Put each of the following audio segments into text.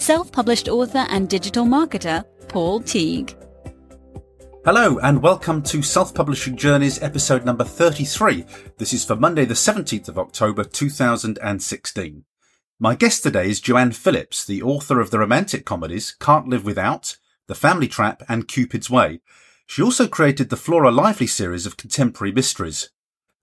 self-published author and digital marketer, Paul Teague. Hello and welcome to Self Publishing Journeys episode number 33. This is for Monday the 17th of October 2016. My guest today is Joanne Phillips, the author of the romantic comedies Can't Live Without, The Family Trap and Cupid's Way. She also created the Flora Lively series of contemporary mysteries.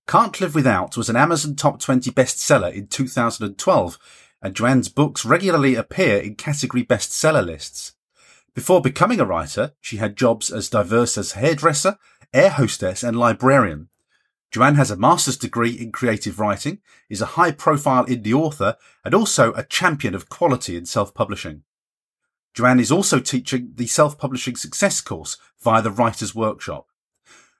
Can't Live Without was an Amazon Top 20 bestseller in 2012 and Joanne's books regularly appear in category bestseller lists. Before becoming a writer, she had jobs as diverse as hairdresser, air hostess, and librarian. Joanne has a master's degree in creative writing, is a high profile indie author, and also a champion of quality in self publishing. Joanne is also teaching the self publishing success course via the Writer's Workshop.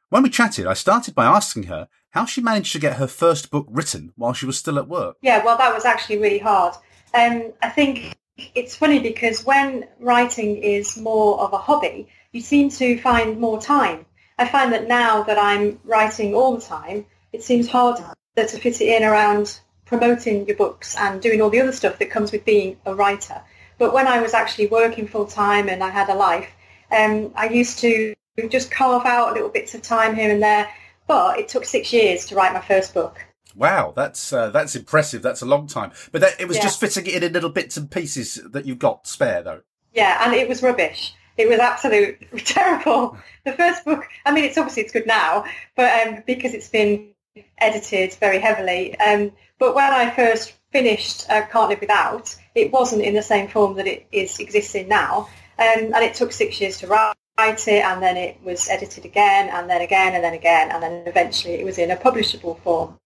When we chatted, I started by asking her how she managed to get her first book written while she was still at work. Yeah, well, that was actually really hard. Um, I think it's funny because when writing is more of a hobby, you seem to find more time. I find that now that I'm writing all the time, it seems harder to fit it in around promoting your books and doing all the other stuff that comes with being a writer. But when I was actually working full time and I had a life, um, I used to just carve out little bits of time here and there. But it took six years to write my first book. Wow, that's uh, that's impressive. That's a long time. But that, it was yeah. just fitting it in in little bits and pieces that you've got spare, though. Yeah, and it was rubbish. It was absolutely terrible. The first book. I mean, it's obviously it's good now, but um, because it's been edited very heavily. Um, but when I first finished uh, Can't Live Without, it wasn't in the same form that it is existing now, um, and it took six years to write write it and then it was edited again and then again and then again and then eventually it was in a publishable form.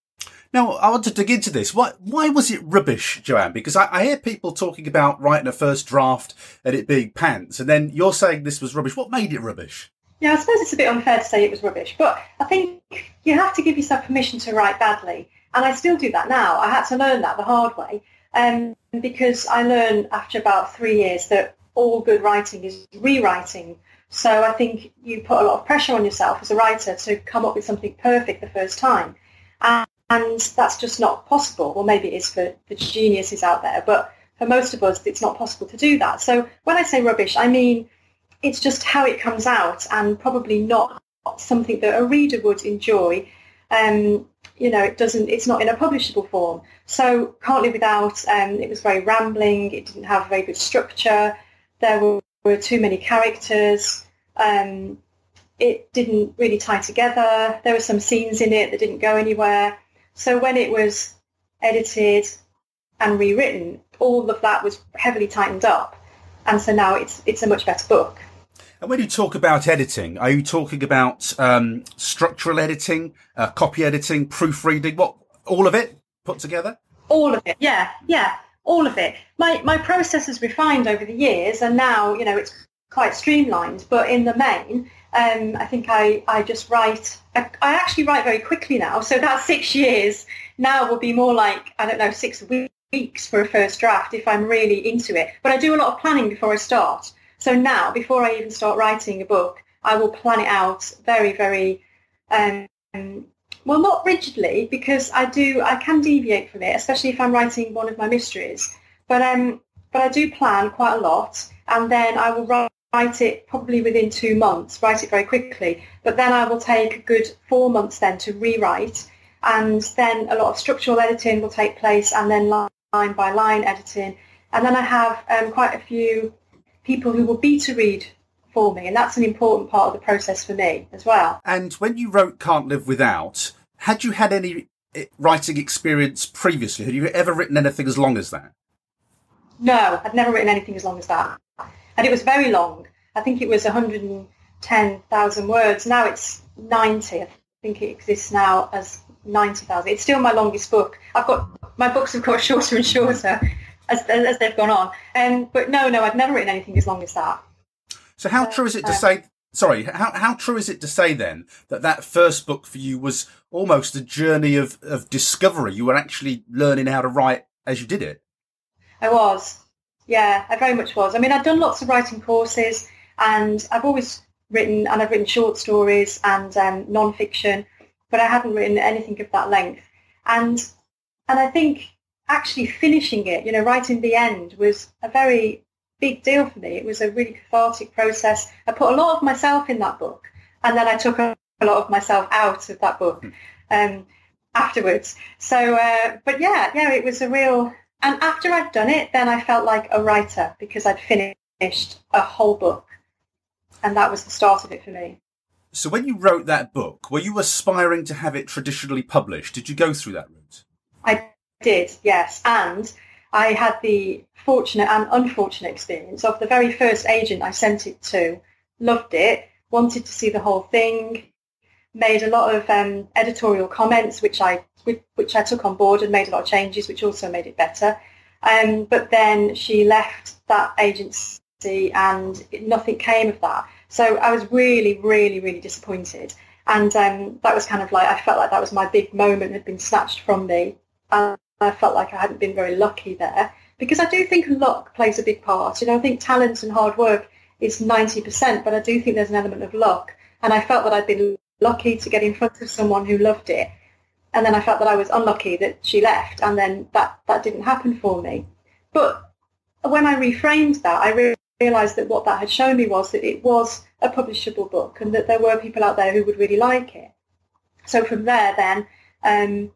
Now, I want to dig into this. Why, why was it rubbish, Joanne? Because I, I, hear people talking about writing a first draft and it being pants, and then you're saying this was rubbish. What made it rubbish? Yeah, I suppose it's a bit unfair to say it was rubbish, but I think you have to give yourself permission to write badly. And I still do that now. I had to learn that the hard way um, because I learned after about three years that all good writing is rewriting so I think you put a lot of pressure on yourself as a writer to come up with something perfect the first time. And, and that's just not possible. Well, maybe it is for the geniuses out there, but for most of us, it's not possible to do that. So when I say rubbish, I mean it's just how it comes out and probably not something that a reader would enjoy. Um, you know, it doesn't, it's not in a publishable form. So Can't Live Without, um, it was very rambling. It didn't have a very good structure. There were were too many characters. Um, it didn't really tie together. There were some scenes in it that didn't go anywhere. So when it was edited and rewritten, all of that was heavily tightened up. And so now it's it's a much better book. And when you talk about editing, are you talking about um, structural editing, uh, copy editing, proofreading? What all of it put together? All of it, yeah, yeah all of it. My my process has refined over the years, and now you know it's quite streamlined. But in the main, um, I think I, I just write. I, I, actually write very quickly now. So that six years now will be more like I don't know six weeks for a first draft if I'm really into it. But I do a lot of planning before I start. So now, before I even start writing a book, I will plan it out very very um, well, not rigidly, because I do, I can deviate from it, especially if I'm writing one of my mysteries. But um, but I do plan quite a lot, and then I will write it probably within two months, write it very quickly. But then I will take a good four months then to rewrite, and then a lot of structural editing will take place, and then line by line editing, and then I have um, quite a few people who will beta read for me. And that's an important part of the process for me as well. And when you wrote Can't Live Without, had you had any eh, writing experience previously? Had you ever written anything as long as that? No, I'd never written anything as long as that. And it was very long. I think it was 110,000 words. Now it's 90. I think it exists now as 90,000. It's still my longest book. I've got, my books have got shorter and shorter. as, as they've gone on. Um, but no, no, I've never written anything as long as that. So how true is it to say? Sorry, how how true is it to say then that that first book for you was almost a journey of of discovery? You were actually learning how to write as you did it. I was, yeah, I very much was. I mean, I've done lots of writing courses, and I've always written, and I've written short stories and um, non-fiction, but I hadn't written anything of that length. And and I think actually finishing it, you know, writing the end was a very big deal for me. It was a really cathartic process. I put a lot of myself in that book, and then I took a, a lot of myself out of that book hmm. um, afterwards. So, uh, but yeah, yeah, it was a real. And after I'd done it, then I felt like a writer because I'd finished a whole book, and that was the start of it for me. So, when you wrote that book, were you aspiring to have it traditionally published? Did you go through that route? I did, yes. And I had the fortunate and unfortunate experience of the very first agent I sent it to, loved it, wanted to see the whole thing, made a lot of um, editorial comments, which I which I took on board and made a lot of changes, which also made it better. Um, but then she left that agency and nothing came of that. So I was really, really, really disappointed. And um, that was kind of like, I felt like that was my big moment had been snatched from me. And I felt like I hadn't been very lucky there because I do think luck plays a big part. You know, I think talent and hard work is 90%, but I do think there's an element of luck. And I felt that I'd been lucky to get in front of someone who loved it. And then I felt that I was unlucky that she left and then that, that didn't happen for me. But when I reframed that, I realised that what that had shown me was that it was a publishable book and that there were people out there who would really like it. So from there then, um,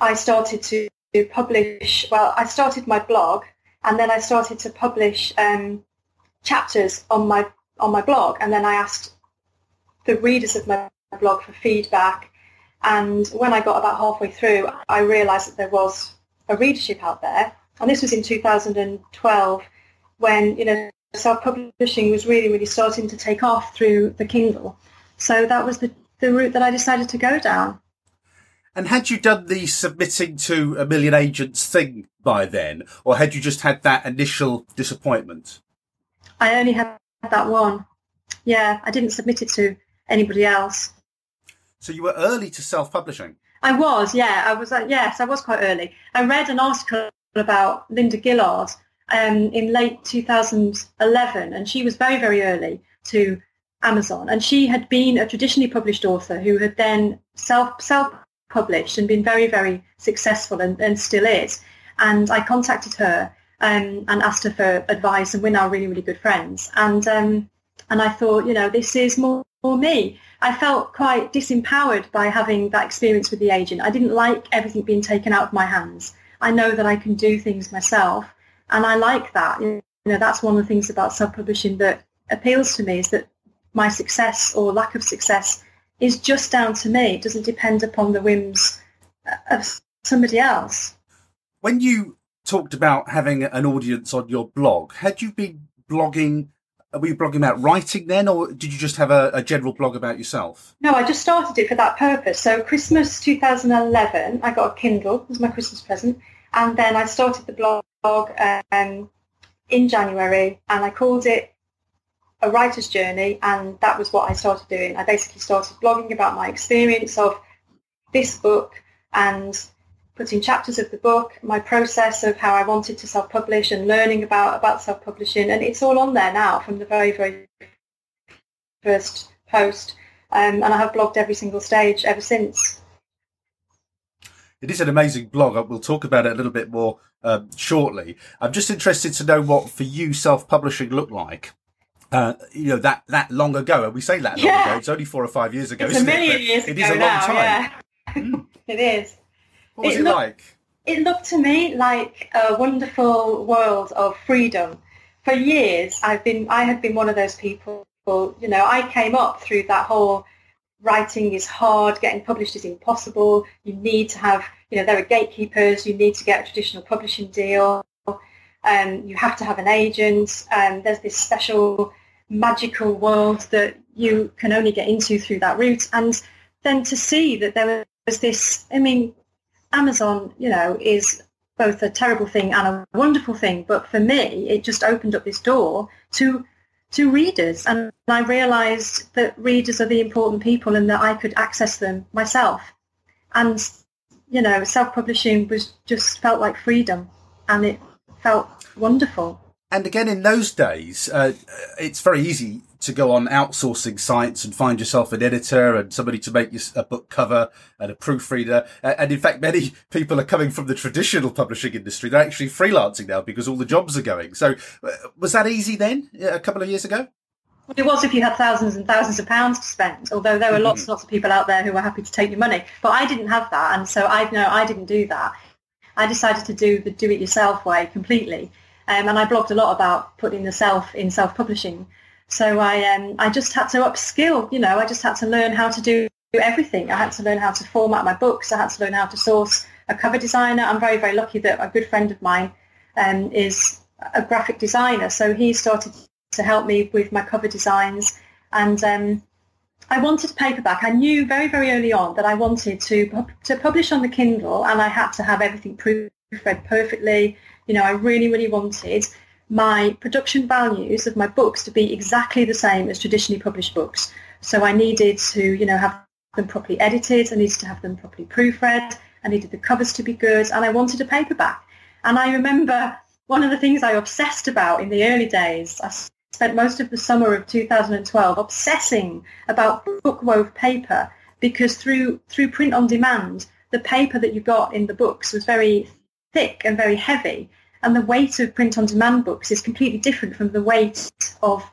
I started to to publish, well, I started my blog and then I started to publish um, chapters on my on my blog and then I asked the readers of my blog for feedback and when I got about halfway through I realised that there was a readership out there and this was in 2012 when you know self-publishing was really really starting to take off through the Kindle. So that was the, the route that I decided to go down and had you done the submitting to a million agents thing by then, or had you just had that initial disappointment? I only had that one. Yeah, I didn't submit it to anybody else. So you were early to self-publishing. I was, yeah. I was, uh, yes, I was quite early. I read an article about Linda Gillard um, in late 2011, and she was very, very early to Amazon, and she had been a traditionally published author who had then self self published and been very, very successful and, and still is. And I contacted her um, and asked her for advice and we're now really, really good friends. And, um, and I thought, you know, this is more, more me. I felt quite disempowered by having that experience with the agent. I didn't like everything being taken out of my hands. I know that I can do things myself and I like that. You know, that's one of the things about self-publishing that appeals to me is that my success or lack of success is just down to me. It doesn't depend upon the whims of somebody else. When you talked about having an audience on your blog, had you been blogging? Were you blogging about writing then, or did you just have a, a general blog about yourself? No, I just started it for that purpose. So Christmas 2011, I got a Kindle as my Christmas present, and then I started the blog um, in January, and I called it a writer's journey and that was what I started doing. I basically started blogging about my experience of this book and putting chapters of the book, my process of how I wanted to self-publish and learning about, about self-publishing and it's all on there now from the very, very first post um, and I have blogged every single stage ever since. It is an amazing blog. We'll talk about it a little bit more um, shortly. I'm just interested to know what for you self-publishing looked like uh, you know that that long ago. And we say that long yeah. ago. It's only four or five years ago. It's a million it? years it ago. It is a long now, time. Yeah. Mm. it is. What was it, it looked, like? It looked to me like a wonderful world of freedom. For years, I've been I had been one of those people. You know, I came up through that whole writing is hard, getting published is impossible. You need to have, you know, there are gatekeepers. You need to get a traditional publishing deal. Um, you have to have an agent. Um, there's this special magical world that you can only get into through that route. And then to see that there was this, I mean, Amazon, you know, is both a terrible thing and a wonderful thing. But for me, it just opened up this door to to readers, and I realised that readers are the important people, and that I could access them myself. And you know, self-publishing was just felt like freedom, and it felt wonderful. And again, in those days, uh, it's very easy to go on outsourcing sites and find yourself an editor and somebody to make you a book cover and a proofreader. And in fact, many people are coming from the traditional publishing industry. They're actually freelancing now because all the jobs are going. So uh, was that easy then a couple of years ago? Well, it was if you had thousands and thousands of pounds to spend, although there were lots and lots of people out there who were happy to take your money. But I didn't have that. And so I know I didn't do that. I decided to do the do-it-yourself way completely. Um, and I blogged a lot about putting the self in self-publishing. So I um, I just had to upskill. You know, I just had to learn how to do everything. I had to learn how to format my books. I had to learn how to source a cover designer. I'm very very lucky that a good friend of mine um, is a graphic designer. So he started to help me with my cover designs. And um, I wanted paperback. I knew very very early on that I wanted to to publish on the Kindle, and I had to have everything proofread perfectly. You know, I really really wanted my production values of my books to be exactly the same as traditionally published books. So I needed to, you know, have them properly edited. I needed to have them properly proofread. I needed the covers to be good, and I wanted a paperback. And I remember one of the things I obsessed about in the early days. I spent most of the summer of 2012 obsessing about book wove paper because through through print on demand, the paper that you got in the books was very thick and very heavy. And the weight of print on demand books is completely different from the weight of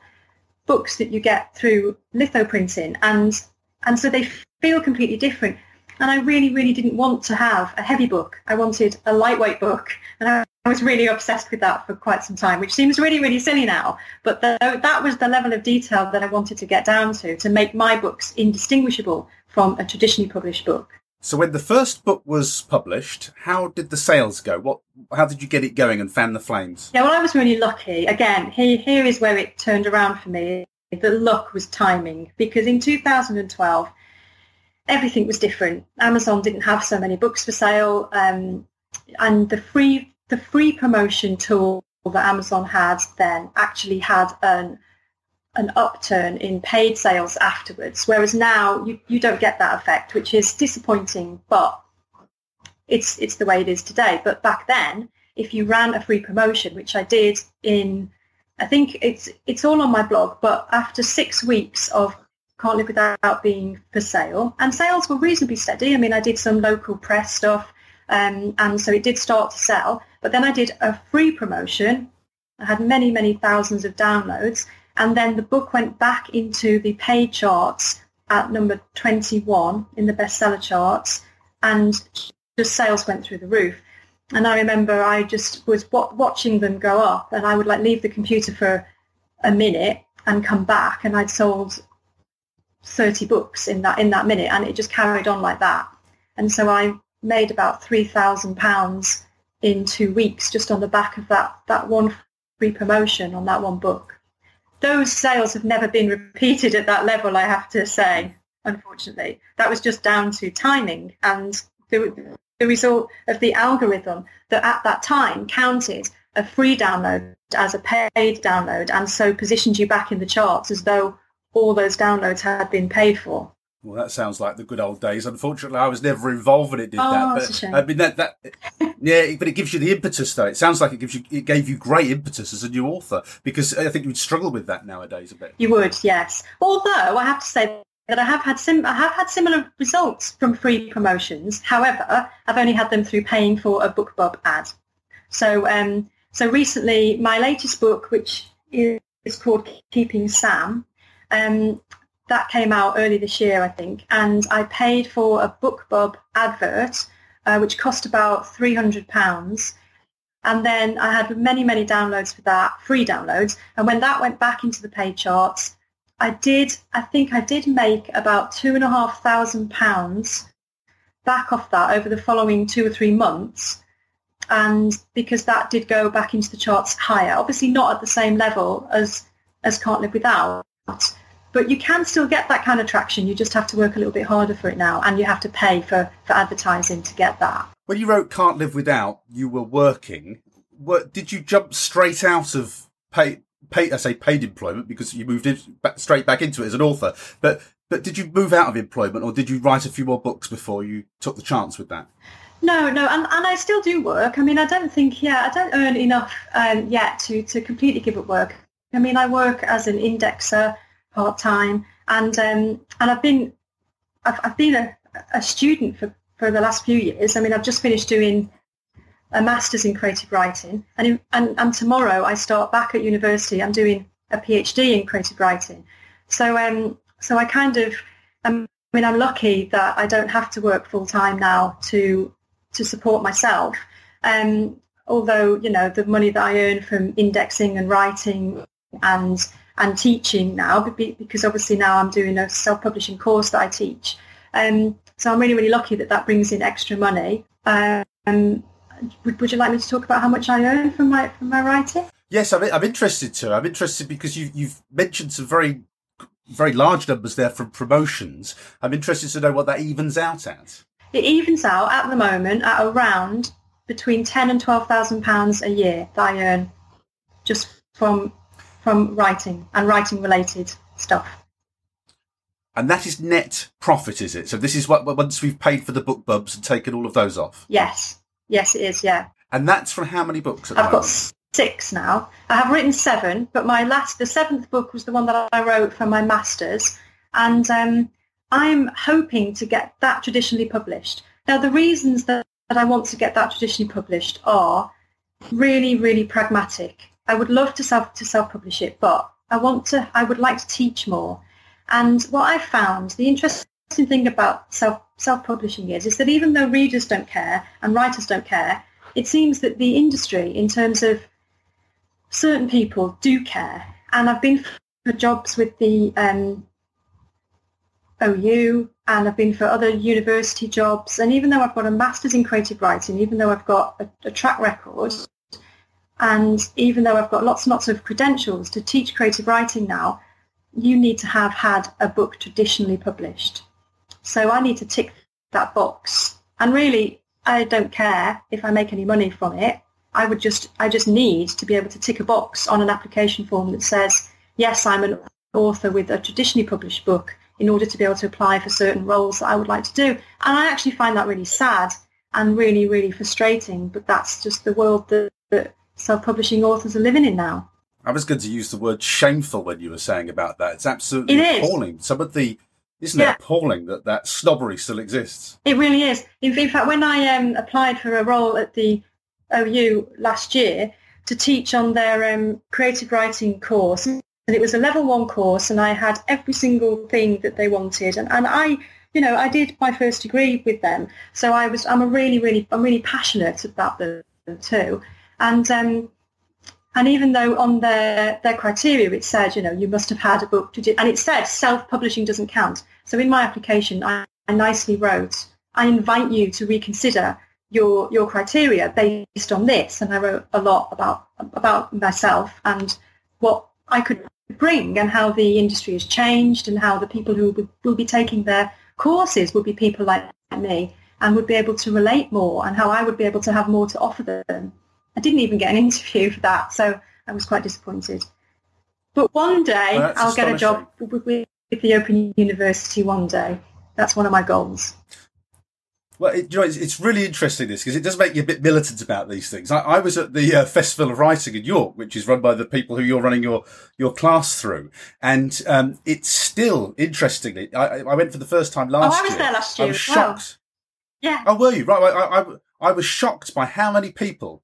books that you get through lithoprinting and and so they feel completely different. And I really really didn't want to have a heavy book. I wanted a lightweight book. And I, I was really obsessed with that for quite some time which seems really really silly now. But the, that was the level of detail that I wanted to get down to to make my books indistinguishable from a traditionally published book so when the first book was published, how did the sales go? What, how did you get it going and fan the flames? Yeah, well, I was really lucky. Again, here, here is where it turned around for me. The luck was timing because in 2012, everything was different. Amazon didn't have so many books for sale, um, and the free the free promotion tool that Amazon had then actually had an an upturn in paid sales afterwards, whereas now you, you don't get that effect, which is disappointing, but it's it's the way it is today. But back then, if you ran a free promotion, which I did in, I think it's it's all on my blog, but after six weeks of Can't Live Without being for sale, and sales were reasonably steady. I mean, I did some local press stuff, um, and so it did start to sell. But then I did a free promotion. I had many, many thousands of downloads and then the book went back into the paid charts at number 21 in the bestseller charts and the sales went through the roof. And I remember I just was watching them go up and I would like leave the computer for a minute and come back and I'd sold 30 books in that in that minute and it just carried on like that. And so I made about £3,000 in two weeks just on the back of that, that one free promotion on that one book those sales have never been repeated at that level, I have to say, unfortunately. That was just down to timing and the, the result of the algorithm that at that time counted a free download as a paid download and so positioned you back in the charts as though all those downloads had been paid for. Well, that sounds like the good old days. Unfortunately, I was never involved when it did oh, that. But I mean, that that yeah, but it gives you the impetus though. It sounds like it gives you it gave you great impetus as a new author because I think you would struggle with that nowadays a bit. You would, yes. Although I have to say that I have had sim- I have had similar results from free promotions. However, I've only had them through paying for a BookBub ad. So, um, so recently, my latest book, which is called Keeping Sam, um, that came out early this year, I think, and I paid for a BookBub advert, uh, which cost about £300. And then I had many, many downloads for that, free downloads. And when that went back into the paid charts, I did, I think I did make about two and a half thousand pounds back off that over the following two or three months. And because that did go back into the charts higher, obviously not at the same level as, as Can't Live Without, but you can still get that kind of traction. You just have to work a little bit harder for it now, and you have to pay for, for advertising to get that. when you wrote "Can't Live Without," you were working. What, did you jump straight out of pay, pay? I say paid employment because you moved in, back, straight back into it as an author. But but did you move out of employment, or did you write a few more books before you took the chance with that? No, no, and, and I still do work. I mean, I don't think, yeah, I don't earn enough um, yet to, to completely give up work. I mean, I work as an indexer part time, and um, and I've been I've, I've been a, a student for, for the last few years. I mean, I've just finished doing a master's in creative writing, and, in, and and tomorrow I start back at university. I'm doing a PhD in creative writing. So um, so I kind of, um, I mean, I'm lucky that I don't have to work full time now to to support myself. Um, although you know the money that I earn from indexing and writing and and teaching now because obviously now I'm doing a self-publishing course that I teach. Um, so I'm really, really lucky that that brings in extra money. Um, would, would you like me to talk about how much I earn from my from my writing? Yes, I'm, I'm interested to. I'm interested because you, you've mentioned some very very large numbers there from promotions. I'm interested to know what that evens out at. It evens out at the moment at around between ten and twelve thousand pounds a year that I earn just from from writing and writing related stuff. And that is net profit, is it? So this is what once we've paid for the book BookBubs and taken all of those off. Yes, yes, it is. Yeah. And that's from how many books? I've got six now. I have written seven, but my last, the seventh book was the one that I wrote for my masters, and um, I'm hoping to get that traditionally published. Now, the reasons that, that I want to get that traditionally published are really, really pragmatic. I would love to self to self publish it, but I want to. I would like to teach more. And what I found, the interesting thing about self self publishing is, is that even though readers don't care and writers don't care, it seems that the industry, in terms of certain people, do care. And I've been for jobs with the um, OU and I've been for other university jobs. And even though I've got a master's in creative writing, even though I've got a, a track record, and even though I've got lots and lots of credentials to teach creative writing now, you need to have had a book traditionally published. So I need to tick that box. And really, I don't care if I make any money from it. I would just, I just need to be able to tick a box on an application form that says, yes, I'm an author with a traditionally published book in order to be able to apply for certain roles that I would like to do. And I actually find that really sad and really, really frustrating, but that's just the world that, that self-publishing authors are living in now. I was going to use the word shameful when you were saying about that. It's absolutely it appalling. Some of the isn't yeah. it appalling that that snobbery still exists? It really is. In, in fact, when I um, applied for a role at the OU last year to teach on their um, creative writing course, and it was a level one course, and I had every single thing that they wanted, and, and I, you know, I did my first degree with them, so I was, I'm a really, really, I'm really passionate about them too. And um, and even though on their their criteria it said, you know, you must have had a book to do, and it said self-publishing doesn't count. So in my application, I, I nicely wrote, I invite you to reconsider your your criteria based on this, and I wrote a lot about about myself and what I could bring and how the industry has changed and how the people who will, will be taking their courses would be people like me and would be able to relate more and how I would be able to have more to offer them I didn't even get an interview for that, so I was quite disappointed. But one day well, I'll get a job with, with, the Open University. One day, that's one of my goals. Well, it, you know, it's, it's, really interesting this because it does make you a bit militant about these things. I, I was at the uh, Festival of Writing in York, which is run by the people who you're running your your class through, and um, it's still interestingly. I, I, went for the first time last year. Oh, I was year. there last year. I was shocked. Well. Yeah. Oh, were you right? I, I, I was shocked by how many people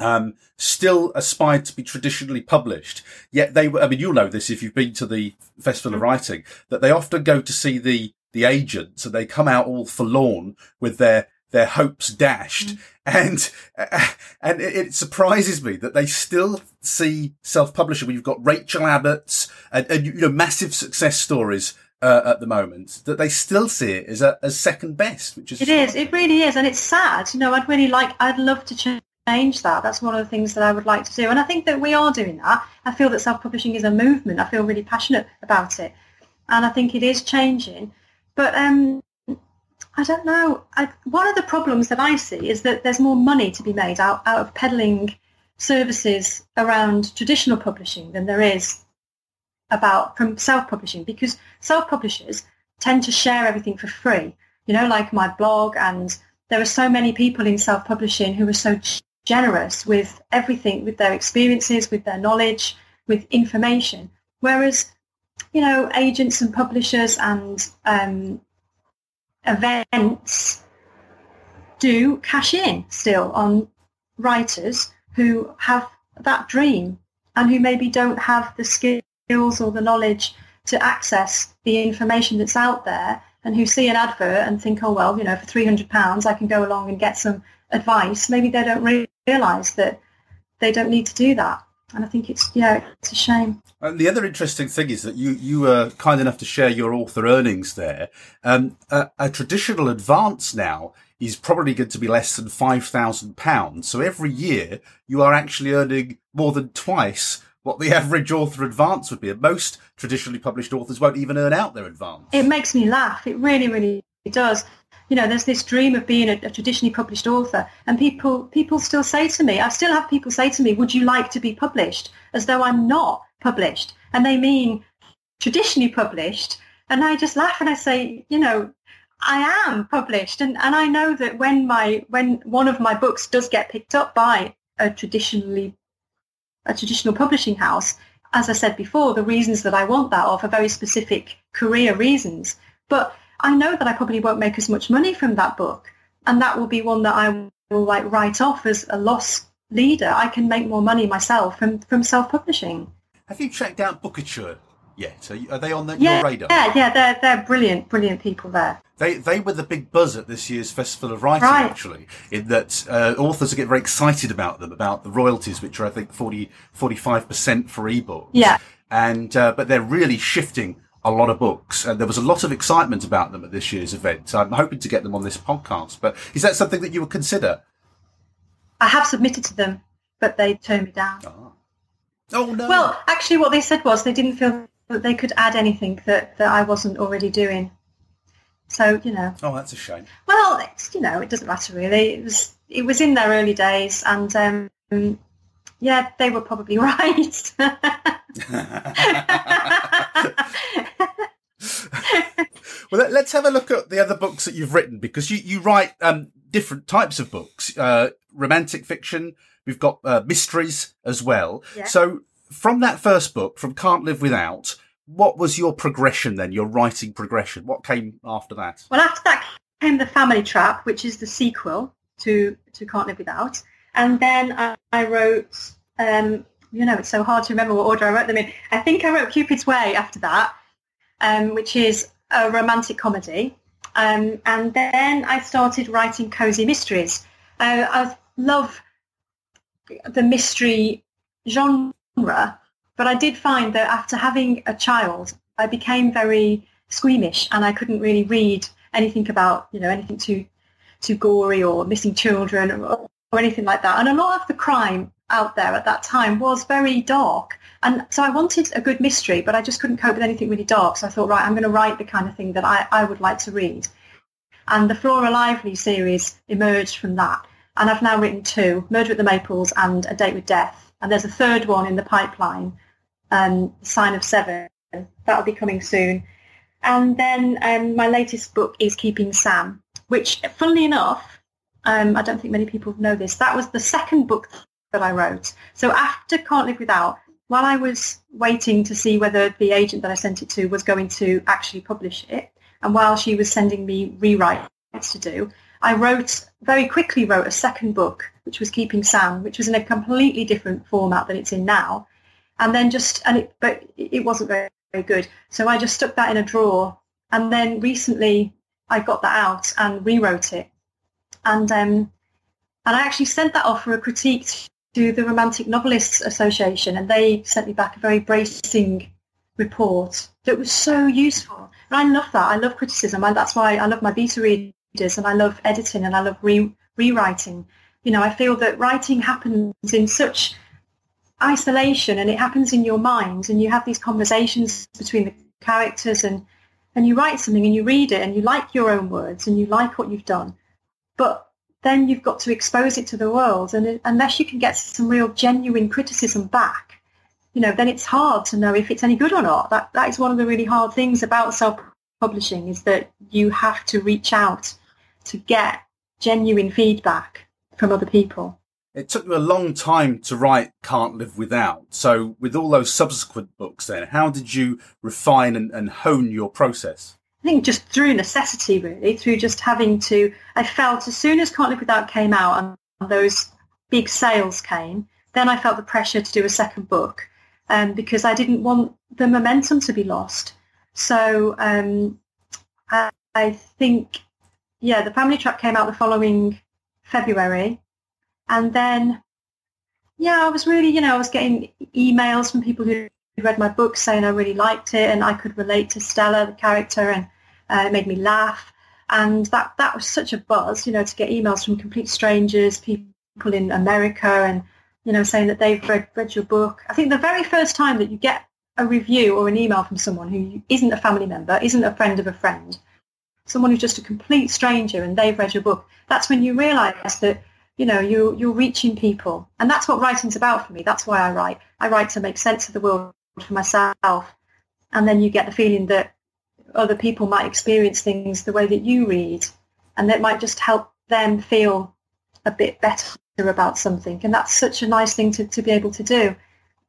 um, still aspired to be traditionally published. Yet they were, I mean, you'll know this if you've been to the Festival of mm-hmm. Writing, that they often go to see the, the agents and they come out all forlorn with their, their hopes dashed. Mm. And, and it, it, surprises me that they still see self-publishing when you've got Rachel Abbott's and, and you know, massive success stories uh, at the moment that they still see it as a, as second best, which is it is. It really is, and it's sad. You know, I'd really like. I'd love to change change that. That's one of the things that I would like to do. And I think that we are doing that. I feel that self-publishing is a movement. I feel really passionate about it. And I think it is changing. But um, I don't know. I, one of the problems that I see is that there's more money to be made out, out of peddling services around traditional publishing than there is about from self-publishing because self-publishers tend to share everything for free. You know, like my blog and there are so many people in self-publishing who are so generous with everything, with their experiences, with their knowledge, with information. Whereas, you know, agents and publishers and um, events do cash in still on writers who have that dream and who maybe don't have the skills or the knowledge to access the information that's out there and who see an advert and think, oh, well, you know, for £300 I can go along and get some advice. Maybe they don't realise that they don't need to do that. And I think it's, yeah, it's a shame. And the other interesting thing is that you, you were kind enough to share your author earnings there. Um, a, a traditional advance now is probably going to be less than £5,000. So every year you are actually earning more than twice what the average author advance would be. And most traditionally published authors won't even earn out their advance. It makes me laugh. It really, really does. You know, there's this dream of being a, a, traditionally published author, and people people still say to me, I still have people say to me, "Would you like to be published?" As though I'm not published, and they mean traditionally published. And I just laugh and I say, you know, I am published, and, and I know that when my when one of my books does get picked up by a traditionally a traditional publishing house, as I said before, the reasons that I want that are for very specific career reasons. But I know that I probably won't make as much money from that book, and that will be one that I will like write off as a loss leader. I can make more money myself from from self publishing. Have you checked out Bookouture yet? Are, you, are they on the, yeah, your radar? Yeah, yeah, they're they're brilliant, brilliant people there. They they were the big buzz at this year's Festival of Writing, right. actually, in that uh, authors get very excited about them, about the royalties, which are I think 40 45 percent for ebooks. Yeah, and uh, but they're really shifting a lot of books, and there was a lot of excitement about them at this year's event. I'm hoping to get them on this podcast. But is that something that you would consider? I have submitted to them, but they turned me down. Oh, oh no. Well, actually, what they said was they didn't feel that they could add anything that, that I wasn't already doing. So you know. Oh, that's a shame. Well, it's, you know, it doesn't matter really. It was it was in their early days, and um, yeah, they were probably right. well, let, us have a look at the other books that you've written because you you write um, different types of books, uh, romantic fiction. We've got uh, mysteries as well. Yeah. So from that first book, from Can't Live Without, what was your progression then, your writing progression? What came after that? Well, after that came The Family Trap, which is the sequel to, to Can't Live Without. And then I, I wrote, um, you know, it's so hard to remember what order I wrote them in. I think I wrote Cupid's Way after that, um, which is a romantic comedy. Um, and then I started writing cozy mysteries. Uh, I love the mystery genre but I did find that after having a child, I became very squeamish and I couldn't really read anything about, you know, anything too too gory or missing children or, or anything like that. And a lot of the crime out there at that time was very dark. And so I wanted a good mystery, but I just couldn't cope with anything really dark. So I thought, right, I'm going to write the kind of thing that I, I would like to read. And the Flora Lively series emerged from that. And I've now written two, Murder at the Maples and A Date with Death. And there's a third one in the pipeline um, Sign of Seven. That'll be coming soon. And then um, my latest book is Keeping Sam, which, funnily enough, um, I don't think many people know this. That was the second book that I wrote. So after Can't Live Without, while I was waiting to see whether the agent that I sent it to was going to actually publish it, and while she was sending me rewrites to do, I wrote very quickly wrote a second book, which was Keeping Sam, which was in a completely different format than it's in now and then just and it but it wasn't very, very good so i just stuck that in a drawer and then recently i got that out and rewrote it and um and i actually sent that off for a critique to the romantic novelists association and they sent me back a very bracing report that was so useful. And i love that. I love criticism and that's why i love my beta readers and i love editing and i love re- rewriting. You know i feel that writing happens in such isolation and it happens in your mind and you have these conversations between the characters and and you write something and you read it and you like your own words and you like what you've done, but then you've got to expose it to the world. And unless you can get some real genuine criticism back, you know, then it's hard to know if it's any good or not. That that is one of the really hard things about self-publishing is that you have to reach out to get genuine feedback from other people. It took you a long time to write Can't Live Without. So with all those subsequent books then, how did you refine and, and hone your process? I think just through necessity, really, through just having to. I felt as soon as Can't Live Without came out and those big sales came, then I felt the pressure to do a second book um, because I didn't want the momentum to be lost. So um, I, I think, yeah, the Family Trap came out the following February, and then, yeah, I was really, you know, I was getting emails from people who read my book saying I really liked it and I could relate to Stella, the character, and uh, it made me laugh. And that, that was such a buzz, you know, to get emails from complete strangers, people in America and, you know, saying that they've read, read your book. I think the very first time that you get a review or an email from someone who isn't a family member, isn't a friend of a friend, someone who's just a complete stranger and they've read your book, that's when you realise that you know you you're reaching people and that's what writing's about for me that's why i write i write to make sense of the world for myself. And then you get the feeling that other people might experience things the way that you read and that might just help them feel a bit better about something. And that's such a nice thing to, to be able to do.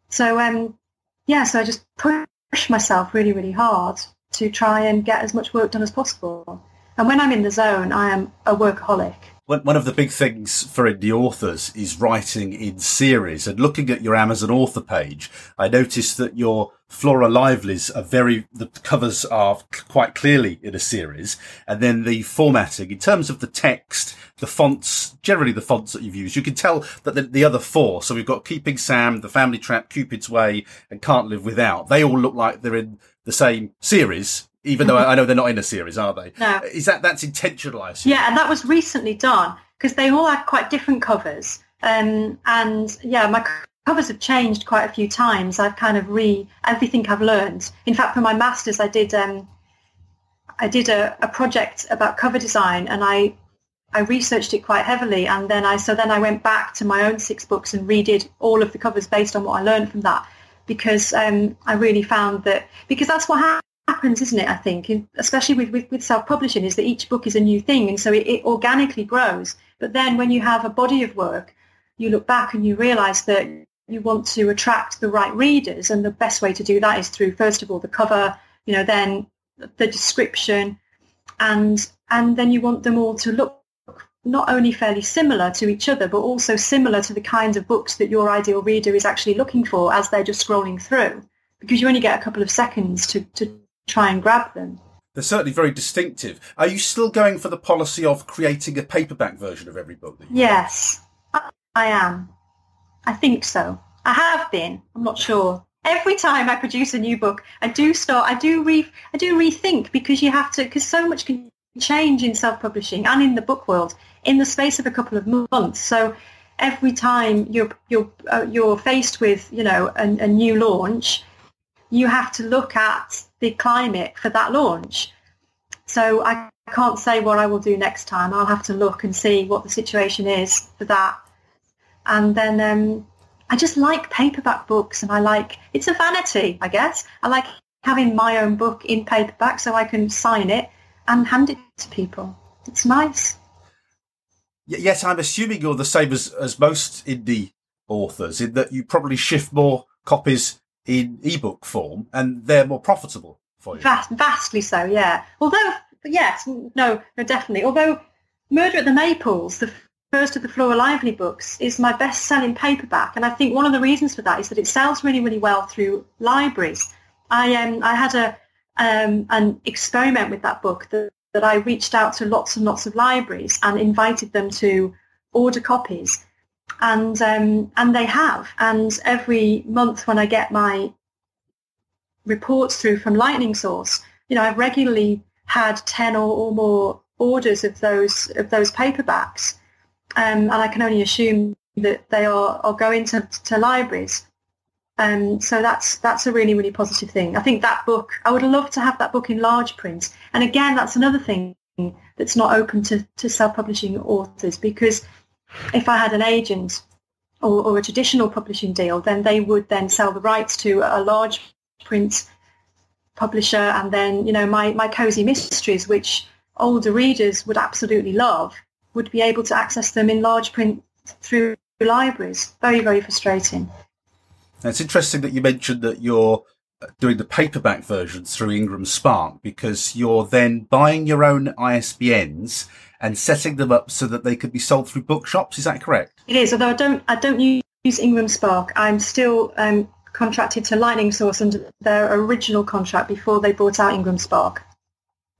So, um, yeah, so I just push myself really, really hard to try and get as much work done as possible. And when I'm in the zone, I am a workaholic one of the big things for indie authors is writing in series. And looking at your Amazon author page, I noticed that your Flora Lively's are very, the covers are quite clearly in a series. And then the formatting, in terms of the text, the fonts, generally the fonts that you've used, you can tell that the, the other four, so we've got Keeping Sam, The Family Trap, Cupid's Way, and Can't Live Without, they all look like they're in the same series, even though I know they're not in a series, are they? No. Is that that's intentional? I Yeah, and that was recently done because they all had quite different covers. Um, and yeah, my covers have changed quite a few times. I've kind of re everything I've learned. In fact, for my masters, I did um, I did a, a project about cover design, and I I researched it quite heavily, and then I so then I went back to my own six books and redid all of the covers based on what I learned from that because um, I really found that because that's what happens, isn't it? I think, especially with, with, with self-publishing, is that each book is a new thing, and so it, it organically grows. But then, when you have a body of work, you look back and you realise that you want to attract the right readers, and the best way to do that is through, first of all, the cover, you know, then the description, and and then you want them all to look not only fairly similar to each other, but also similar to the kinds of books that your ideal reader is actually looking for as they're just scrolling through, because you only get a couple of seconds to, to try and grab them. They're certainly very distinctive. Are you still going for the policy of creating a paperback version of every book? yes, I am. I think so. I have been. I'm not sure. Every time I produce a new book, I do start. I do re. I do rethink because you have to. Because so much can change in self-publishing and in the book world in the space of a couple of months. So every time you're you're uh, you're faced with you know a, a new launch, you have to look at the climate for that launch. So I can't say what I will do next time. I'll have to look and see what the situation is for that. And then um, I just like paperback books and I like, it's a vanity, I guess. I like having my own book in paperback so I can sign it and hand it to people. It's nice. Yes, I'm assuming you're the same as, as most indie authors in that you probably shift more copies in ebook form, and they're more profitable for you. Vast, vastly so, yeah. Although, yes, no, no, definitely. Although Murder at the Maples, the first of the Flora Lively books, is my best-selling paperback, and I think one of the reasons for that is that it sells really, really well through libraries. I um, I had a um, an experiment with that book that, that I reached out to lots and lots of libraries and invited them to order copies and um, and they have. And every month when I get my reports through from Lightning Source, you know, I've regularly had ten or, or more orders of those of those paperbacks, um, and I can only assume that they are, are going to, to libraries. Um, so that's that's a really really positive thing. I think that book. I would love to have that book in large print. And again, that's another thing that's not open to, to self-publishing authors because if I had an agent or, or a traditional publishing deal, then they would then sell the rights to a large print publisher, and then you know my my cozy mysteries, which older readers would absolutely love, would be able to access them in large print through libraries. Very very frustrating. it's interesting that you mentioned that you're doing the paperback versions through Ingram Spark because you're then buying your own ISBNs and setting them up so that they could be sold through bookshops. Is that correct? It is. Although I don't, I don't use Ingram Spark. I'm still um, contracted to Lightning Source under their original contract before they brought out Ingram Spark.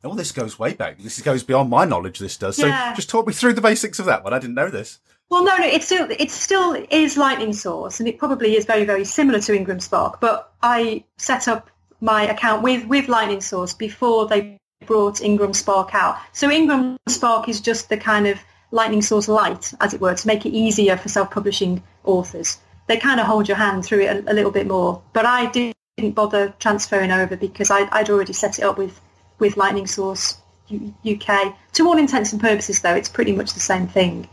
Oh, this goes way back. This goes beyond my knowledge. This does. So, yeah. just talk me through the basics of that one. I didn't know this. Well, no, no, it still it still is Lightning Source, and it probably is very very similar to Ingram Spark. But I set up my account with with Lightning Source before they brought Ingram Spark out. So Ingram Spark is just the kind of Lightning Source light, as it were, to make it easier for self-publishing authors. They kind of hold your hand through it a, a little bit more. But I didn't bother transferring over because I, I'd already set it up with with Lightning Source UK. To all intents and purposes, though, it's pretty much the same thing.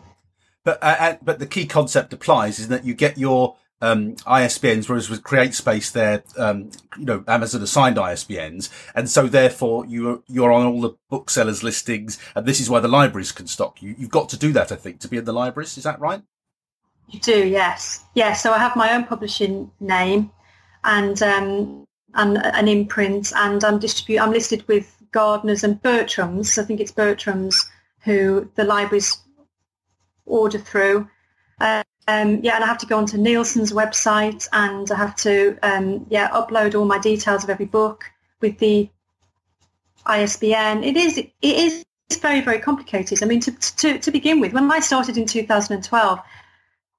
But uh, uh, but the key concept applies is that you get your um, ISBNs, whereas with CreateSpace, they're um, you know Amazon assigned ISBNs, and so therefore you you're on all the booksellers listings, and this is why the libraries can stock you. You've got to do that, I think, to be in the libraries. Is that right? You do, yes, yes. So I have my own publishing name, and um, and an imprint, and I'm distribute. I'm listed with Gardners and Bertram's. I think it's Bertram's who the libraries order through. Um, yeah, and I have to go onto Nielsen's website and I have to um, yeah upload all my details of every book with the ISBN. It is it is very very complicated. I mean, to to to begin with, when I started in 2012,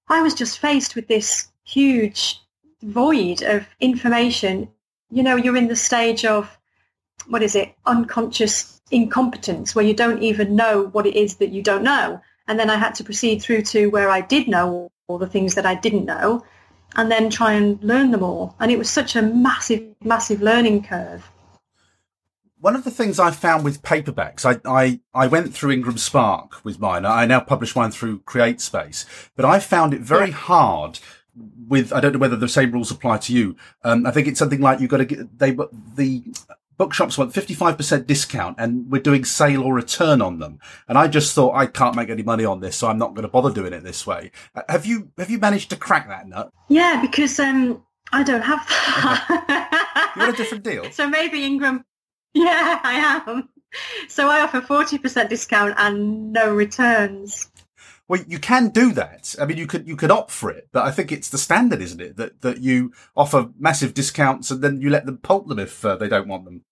I was just faced with this huge void of information. You know, you're in the stage of what is it, unconscious incompetence, where you don't even know what it is that you don't know. And then I had to proceed through to where I did know all the things that I didn't know and then try and learn them all. And it was such a massive, massive learning curve. One of the things I found with paperbacks, I, I, I went through Ingram Spark with mine. I now publish mine through CreateSpace, but I found it very yeah. hard with, I don't know whether the same rules apply to you. Um, I think it's something like you've got to get, they, the bookshops want 55% discount and we're doing sale or return on them. And I just thought I can't make any money on this, so I'm not going to bother doing it this way. Uh, have you, have you managed to crack that nut? Yeah, because, um, I don't have that. You're a different deal. So maybe Ingram. Yeah, I am. So I offer 40% discount and no returns. Well, you can do that. I mean, you could you could opt for it, but I think it's the standard, isn't it? That that you offer massive discounts and then you let them pulp them if uh, they don't want them.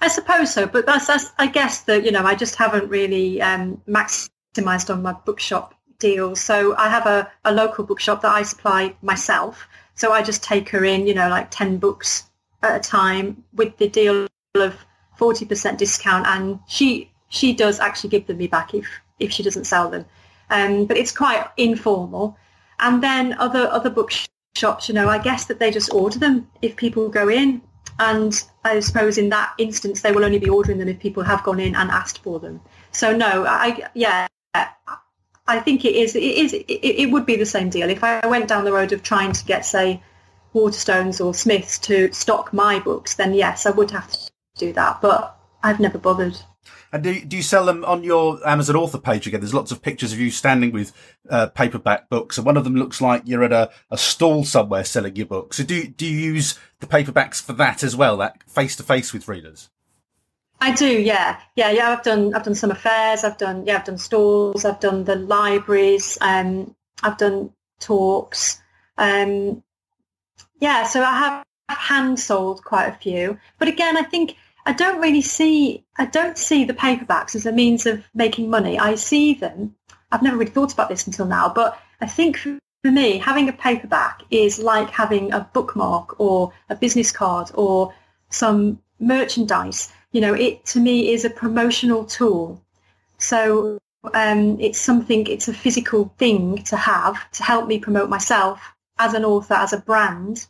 I suppose so, but that's, that's I guess that you know I just haven't really um, maximised on my bookshop deals. So I have a, a local bookshop that I supply myself. So I just take her in, you know, like ten books at a time with the deal of forty percent discount, and she she does actually give them me back if if she doesn't sell them. Um, but it's quite informal. And then other other bookshops, you know, I guess that they just order them if people go in and I suppose in that instance, they will only be ordering them if people have gone in and asked for them. So no, I yeah, I think it is. It is. It, it would be the same deal if I went down the road of trying to get, say, Waterstones or Smiths to stock my books. Then yes, I would have to do that. But I've never bothered. And do, do you sell them on your Amazon author page again? There's lots of pictures of you standing with uh, paperback books, and one of them looks like you're at a, a stall somewhere selling your books. So do do you use the paperbacks for that as well, that face to face with readers? I do, yeah, yeah, yeah. I've done I've done some affairs. I've done yeah, I've done stalls. I've done the libraries. Um, I've done talks. Um, yeah, so I have hand sold quite a few. But again, I think I don't really see I don't see the paperbacks as a means of making money. I see them. I've never really thought about this until now, but I think for me, having a paperback is like having a bookmark or a business card or some merchandise. You know, it to me is a promotional tool. So um, it's something, it's a physical thing to have to help me promote myself as an author, as a brand,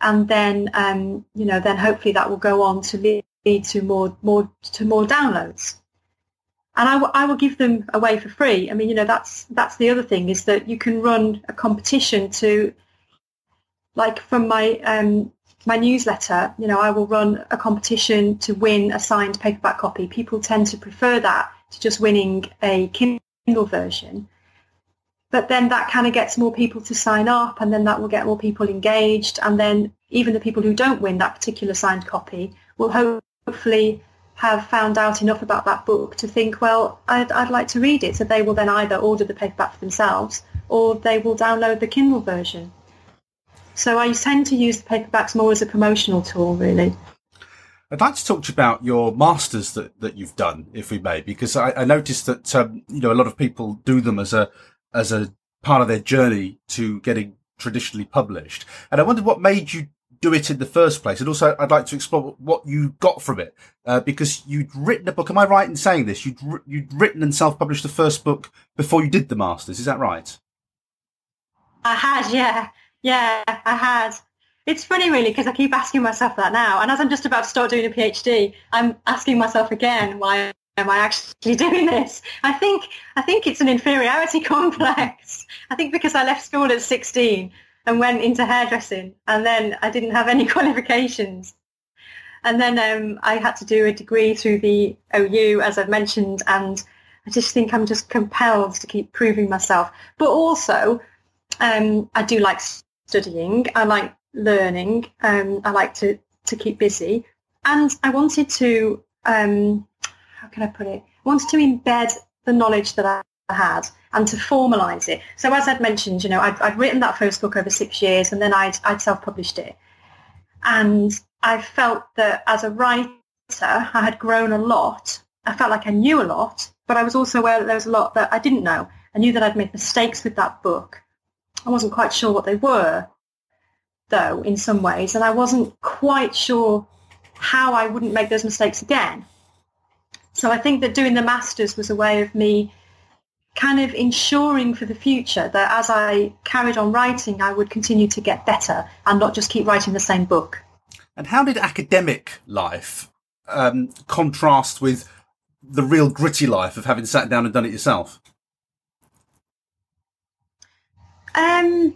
and then um, you know then hopefully that will go on to to more more to more downloads. And I, w- I will give them away for free. I mean you know that's that's the other thing is that you can run a competition to like from my um, my newsletter you know i will run a competition to win a signed paperback copy. People tend to prefer that to just winning a kindle version. But then that kind of gets more people to sign up and then that will get more people engaged and then even the people who don't win that particular signed copy will hopefully have found out enough about that book to think, well, I'd, I'd like to read it. So they will then either order the paperback for themselves or they will download the Kindle version. So I tend to use the paperbacks more as a promotional tool, really. I'd like to talk to you about your masters that, that you've done, if we may, because I, I noticed that um, you know a lot of people do them as a as a part of their journey to getting traditionally published. And I wondered what made you do it in the first place. And also, I'd like to explore what you got from it, uh, because you'd written a book. Am I right in saying this? You'd you'd written and self-published the first book before you did the masters. Is that right? I had, yeah, yeah, I had. It's funny, really, because I keep asking myself that now. And as I'm just about to start doing a PhD, I'm asking myself again, why am I actually doing this? I think I think it's an inferiority complex. I think because I left school at 16 and went into hairdressing, and then I didn't have any qualifications. And then um, I had to do a degree through the OU, as I've mentioned, and I just think I'm just compelled to keep proving myself. But also, um, I do like studying. I like learning. Um, I like to, to keep busy. And I wanted to, um, how can I put it? I wanted to embed the knowledge that I had and to formalize it. So as I'd mentioned, you know, I'd, I'd written that first book over six years and then I'd, I'd self-published it. And I felt that as a writer, I had grown a lot. I felt like I knew a lot, but I was also aware that there was a lot that I didn't know. I knew that I'd made mistakes with that book. I wasn't quite sure what they were, though, in some ways, and I wasn't quite sure how I wouldn't make those mistakes again. So I think that doing the masters was a way of me kind of ensuring for the future that as I carried on writing, I would continue to get better and not just keep writing the same book. And how did academic life um, contrast with the real gritty life of having sat down and done it yourself? Um,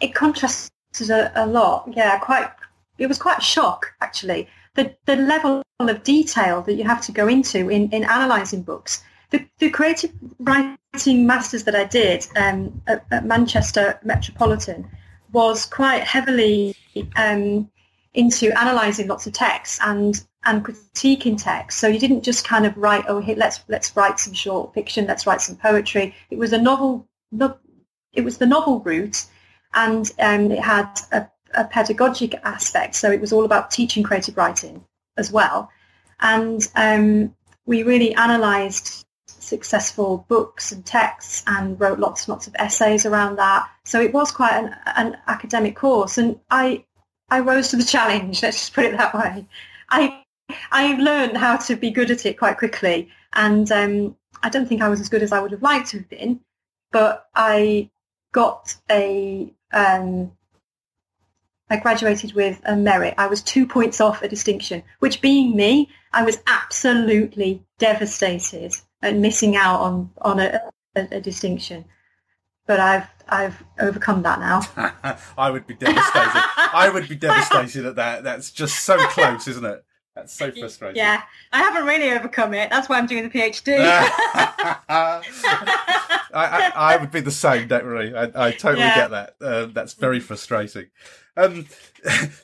it contrasted a, a lot. Yeah, quite. It was quite a shock, actually. The the level of detail that you have to go into in, in analysing books. The, the creative writing masters that I did um, at, at, Manchester Metropolitan was quite heavily um, into analysing lots of texts and and critiquing text. So you didn't just kind of write, oh, let's let's write some short fiction, let's write some poetry. It was a novel. No, it was the novel route, and um, it had a, a pedagogic aspect. So it was all about teaching creative writing as well. And um, we really analysed successful books and texts and wrote lots and lots of essays around that. So it was quite an, an academic course, and I I rose to the challenge. Let's just put it that way. I I learned how to be good at it quite quickly, and um, I don't think I was as good as I would have liked to have been, but I got a um, I graduated with a merit. I was two points off a distinction, which being me, I was absolutely devastated at missing out on, on a, a, a distinction. But I've I've overcome that now. I would be devastated. I would be devastated at that. That's just so close, isn't it? That's so frustrating. Yeah, I haven't really overcome it. That's why I'm doing the PhD. I, I, I, would be the same, don't worry. I, I totally yeah. get that. Uh, that's very frustrating. Um,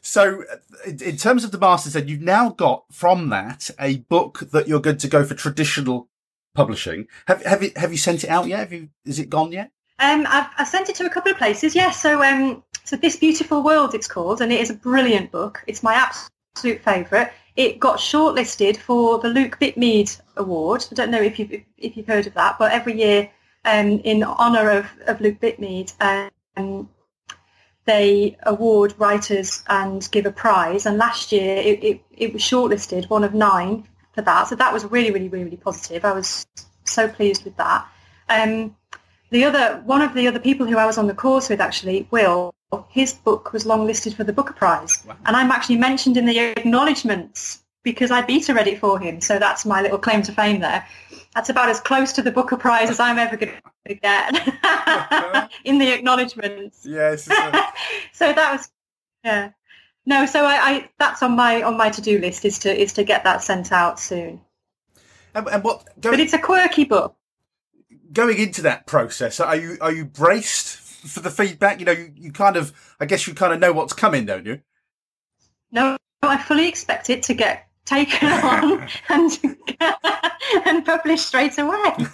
so, in terms of the masters, then you've now got from that a book that you're going to go for traditional publishing. Have have you have you sent it out yet? Have you? Is it gone yet? Um, I've, I've sent it to a couple of places. Yes. Yeah, so um, so this beautiful world, it's called, and it is a brilliant book. It's my absolute favourite. It got shortlisted for the Luke Bitmead Award. I don't know if you've if you've heard of that, but every year, um, in honour of, of Luke Bitmead, um, they award writers and give a prize. And last year, it, it, it was shortlisted, one of nine for that. So that was really, really, really, really positive. I was so pleased with that. Um, the other one of the other people who I was on the course with actually, Will, his book was longlisted for the Booker Prize. Wow. And I'm actually mentioned in the acknowledgements because I beta read it for him. So that's my little claim to fame there. That's about as close to the Booker Prize as I'm ever going to get in the acknowledgements. Yes. so that was, yeah. No, so I, I, that's on my on my to do list is to is to get that sent out soon. And, and what? Going, but it's a quirky book. Going into that process, are you are you braced for the feedback? You know, you, you kind of, I guess you kind of know what's coming, don't you? No, I fully expect it to get taken on and and published straight away.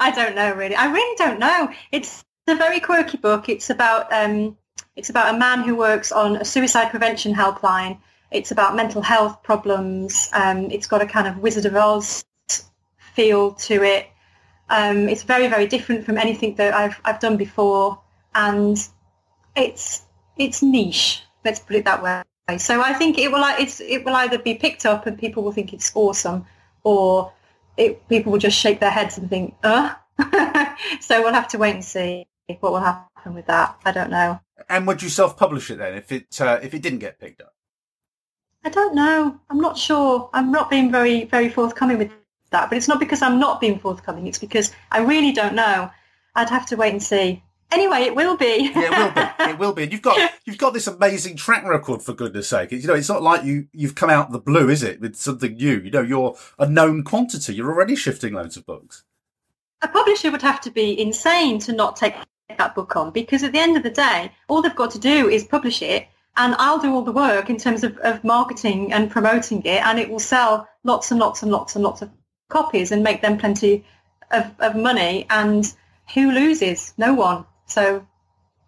I don't know really. I really don't know. It's a very quirky book. It's about um, it's about a man who works on a suicide prevention helpline. It's about mental health problems. Um, it's got a kind of Wizard of Oz feel to it. Um, it's very, very different from anything that I've I've done before, and it's it's niche. Let's put it that way. So I think it will it's it will either be picked up and people will think it's awesome, or it, people will just shake their heads and think, uh. so we'll have to wait and see what will happen with that. I don't know. And would you self-publish it then if it uh, if it didn't get picked up? I don't know. I'm not sure. I'm not being very very forthcoming with that. But it's not because I'm not being forthcoming. It's because I really don't know. I'd have to wait and see. Anyway, it will be. yeah, it will be. It will be. And you've got you've got this amazing track record for goodness sake. You know, it's not like you you've come out the blue, is it, with something new? You know, you're a known quantity. You're already shifting loads of books. A publisher would have to be insane to not take that book on because at the end of the day, all they've got to do is publish it and I'll do all the work in terms of, of marketing and promoting it and it will sell lots and lots and lots and lots of copies and make them plenty of, of money. And who loses? No one. So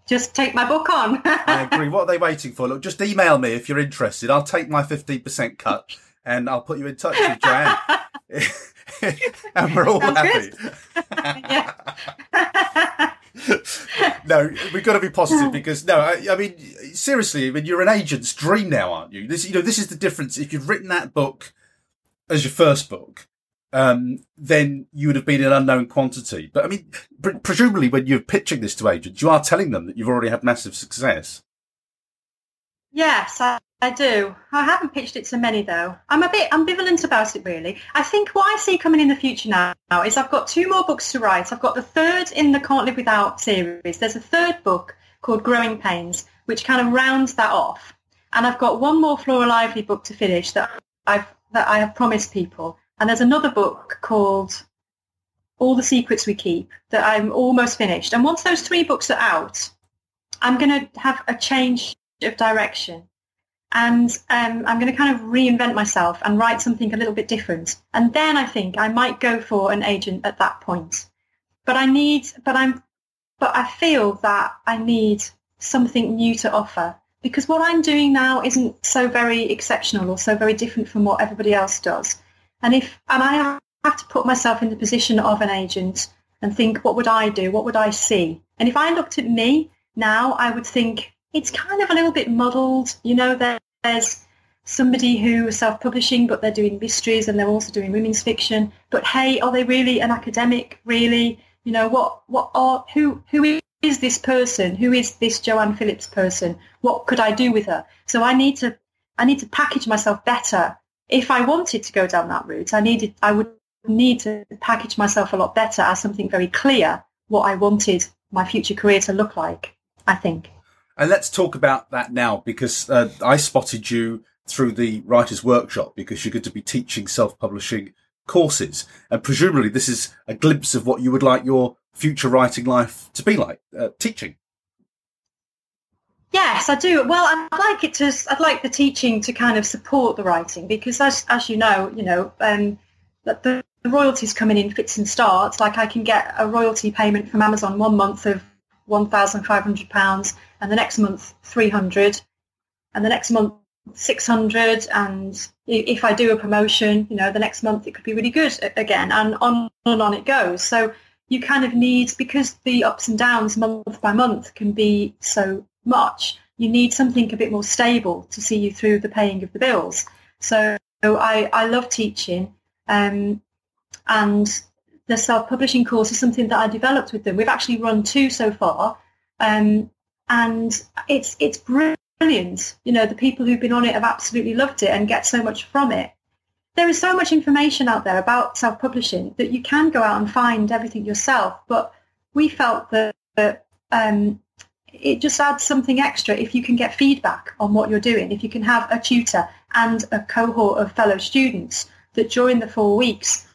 just take my book on. I agree. What are they waiting for? Look, just email me if you're interested. I'll take my 15% cut and I'll put you in touch with Joanne. and we're all Sounds happy. no, we've got to be positive because no, I, I, mean seriously, I mean you're an agent's dream now, aren't you? This, you know, this is the difference. If you've written that book as your first book, um, then you would have been an unknown quantity. But I mean, pre- presumably when you're pitching this to agents, you are telling them that you've already had massive success. Yes, I do. I haven't pitched it to many though. I'm a bit ambivalent about it really. I think what I see coming in the future now is I've got two more books to write. I've got the third in the Can't Live Without series. There's a third book called Growing Pains, which kind of rounds that off. And I've got one more Flora Lively book to finish that I've that I have promised people. And there's another book called All the Secrets We Keep that I'm almost finished. And once those three books are out, I'm going to have a change of direction. And um, I'm going to kind of reinvent myself and write something a little bit different. And then I think I might go for an agent at that point. But I need, but I'm, but I feel that I need something new to offer because what I'm doing now isn't so very exceptional or so very different from what everybody else does. And if and I have to put myself in the position of an agent and think, what would I do? What would I see? And if I looked at me now, I would think it's kind of a little bit muddled. You know, there's somebody who is self-publishing, but they're doing mysteries and they're also doing women's fiction. But hey, are they really an academic? Really? You know, what, what are, who, who is this person? Who is this Joanne Phillips person? What could I do with her? So I need to, I need to package myself better if I wanted to go down that route, I needed, I would need to package myself a lot better as something very clear what I wanted my future career to look like. I think. And let's talk about that now because uh, I spotted you through the writers' workshop because you're going to be teaching self-publishing courses, and presumably this is a glimpse of what you would like your future writing life to be like, uh, teaching. Yes, I do. Well, I'd like it to. I'd like the teaching to kind of support the writing because, as as you know, you know, um, the, the royalties coming in fits and starts. Like I can get a royalty payment from Amazon one month of one thousand five hundred pounds, and the next month three hundred, and the next month six hundred, and if I do a promotion, you know, the next month it could be really good again, and on and on it goes. So you kind of need because the ups and downs month by month can be so much. You need something a bit more stable to see you through the paying of the bills. So I, I love teaching um, and the self-publishing course is something that I developed with them. We've actually run two so far Um, and it's it's brilliant. You know, the people who've been on it have absolutely loved it and get so much from it. There is so much information out there about self-publishing that you can go out and find everything yourself. But we felt that, that um, it just adds something extra if you can get feedback on what you're doing, if you can have a tutor and a cohort of fellow students that during the four weeks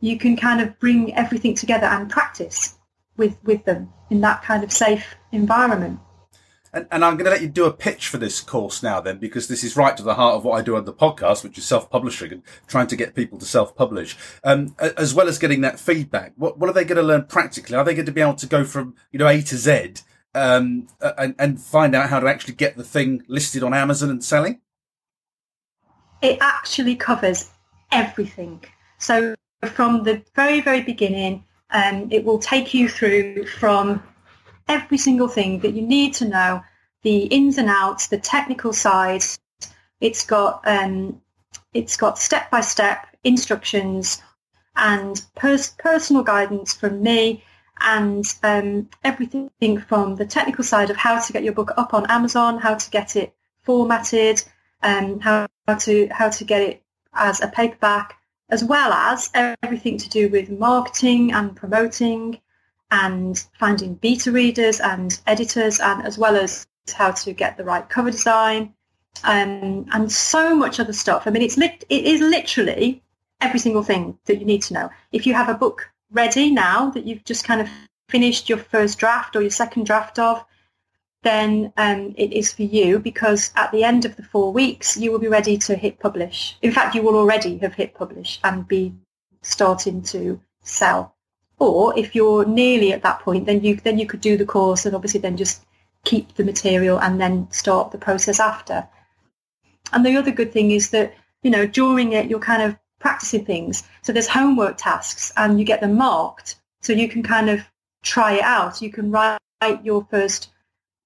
you can kind of bring everything together and practice with, with them in that kind of safe environment. And, and, I'm going to let you do a pitch for this course now, then, because this is right to the heart of what I do on the podcast, which is self-publishing and trying to get people to self-publish, um, as well as getting that feedback. What, what are they going to learn practically? Are they going to be able to go from you know A to Z um, and, and find out how to actually get the thing listed on Amazon and selling? It actually covers everything. So from the very, very beginning, um, it will take you through from every single thing that you need to know, the ins and outs, the technical side. It's got um, it's got step by step instructions and pers- personal guidance from me and um, everything from the technical side of how to get your book up on Amazon, how to get it formatted, um, how, how to how to get it as a paperback, as well as everything to do with marketing and promoting and finding beta readers and editors, and as well as how to get the right cover design um, and so much other stuff. I mean, it's lit- it is literally every single thing that you need to know. If you have a book ready now that you've just kind of finished your first draft or your second draft of, then um, it is for you because at the end of the four weeks, you will be ready to hit publish. In fact, you will already have hit publish and be starting to sell. Or if you're nearly at that point, then you then you could do the course and obviously then just keep the material and then start the process after. And the other good thing is that you know during it you're kind of practicing things. So there's homework tasks and you get them marked so you can kind of try it out. You can write your first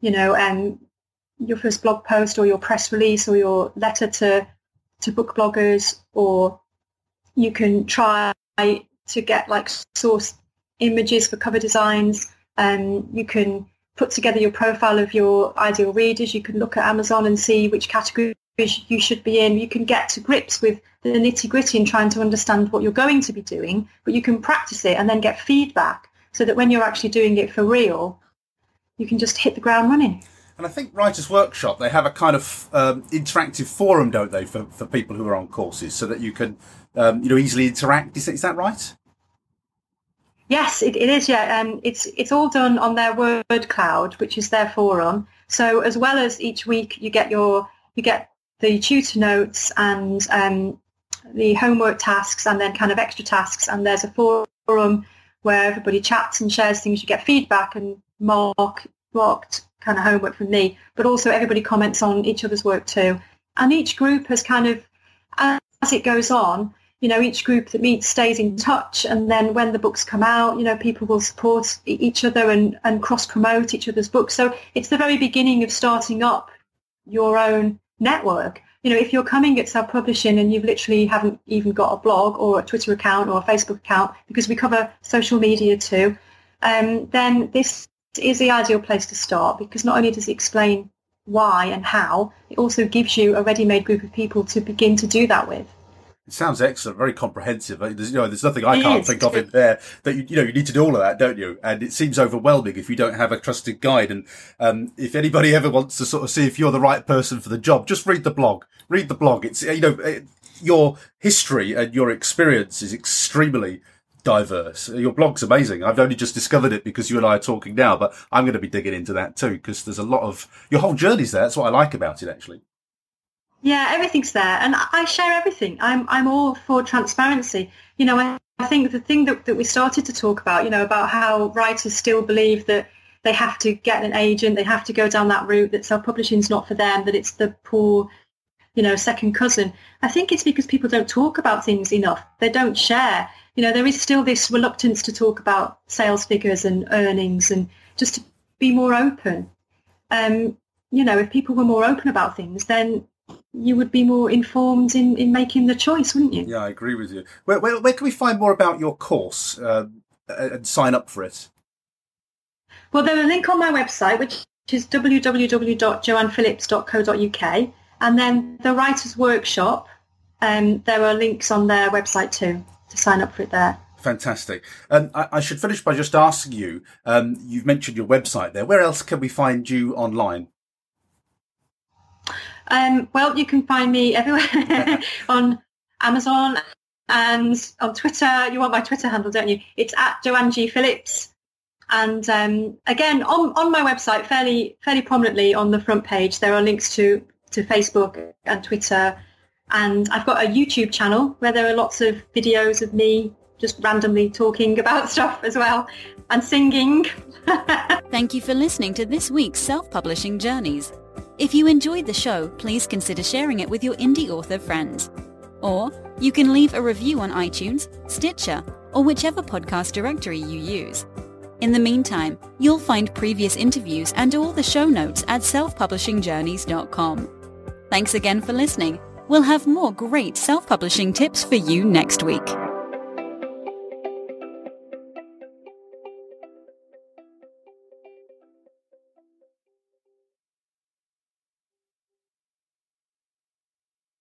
you know, um, your first blog post or your press release or your letter to to book bloggers, or you can try to get like source images for cover designs. Um, you can put together your profile of your ideal readers. You can look at Amazon and see which categories you should be in. You can get to grips with the nitty gritty and trying to understand what you're going to be doing, but you can practice it and then get feedback so that when you're actually doing it for real, you can just hit the ground running. And I think Writers Workshop, they have a kind of um, interactive forum, don't they, for, for people who are on courses so that you can, um, you know, easily interact. Is, is that right? Yes, it, it is. Yeah, um, it's it's all done on their word cloud, which is their forum. So as well as each week, you get your you get the tutor notes and um, the homework tasks, and then kind of extra tasks. And there's a forum where everybody chats and shares things. You get feedback and mark marked kind of homework from me, but also everybody comments on each other's work too. And each group has kind of, as it goes on, you know, each group that meets stays in touch. And then when the books come out, you know, people will support each other and, and cross-promote each other's books. So it's the very beginning of starting up your own network. You know, if you're coming at self-publishing and you've literally haven't even got a blog or a Twitter account or a Facebook account, because we cover social media too, um, then this is the ideal place to start because not only does it explain why and how, it also gives you a ready-made group of people to begin to do that with. It sounds excellent, very comprehensive. There's, you know, there's nothing I it can't is. think of in there that you, you know you need to do all of that, don't you? And it seems overwhelming if you don't have a trusted guide. And um, if anybody ever wants to sort of see if you're the right person for the job, just read the blog. Read the blog. It's you know it, your history and your experience is extremely diverse. Your blog's amazing. I've only just discovered it because you and I are talking now, but I'm going to be digging into that too because there's a lot of your whole journey's there. That's what I like about it, actually. Yeah, everything's there, and I share everything. I'm I'm all for transparency. You know, I, I think the thing that, that we started to talk about, you know, about how writers still believe that they have to get an agent, they have to go down that route, that self-publishing is not for them, that it's the poor, you know, second cousin. I think it's because people don't talk about things enough. They don't share you know, there is still this reluctance to talk about sales figures and earnings and just to be more open. Um, you know, if people were more open about things, then you would be more informed in, in making the choice, wouldn't you? Yeah, I agree with you. Where, where, where can we find more about your course uh, and sign up for it? Well, there's a link on my website, which is www.joannephillips.co.uk. And then the Writers' Workshop, um, there are links on their website too to sign up for it there. Fantastic. Um, I, I, should finish by just asking you, um, you've mentioned your website there. Where else can we find you online? Um, well, you can find me everywhere on Amazon and on Twitter. You want my Twitter handle, don't you? It's at Joanne G Phillips. And um, again, on, on my website, fairly fairly prominently on the front page, there are links to, to Facebook and Twitter. And I've got a YouTube channel where there are lots of videos of me just randomly talking about stuff as well and singing. Thank you for listening to this week's Self-Publishing Journeys. If you enjoyed the show, please consider sharing it with your indie author friends. Or you can leave a review on iTunes, Stitcher, or whichever podcast directory you use. In the meantime, you'll find previous interviews and all the show notes at selfpublishingjourneys.com. Thanks again for listening. We'll have more great self-publishing tips for you next week.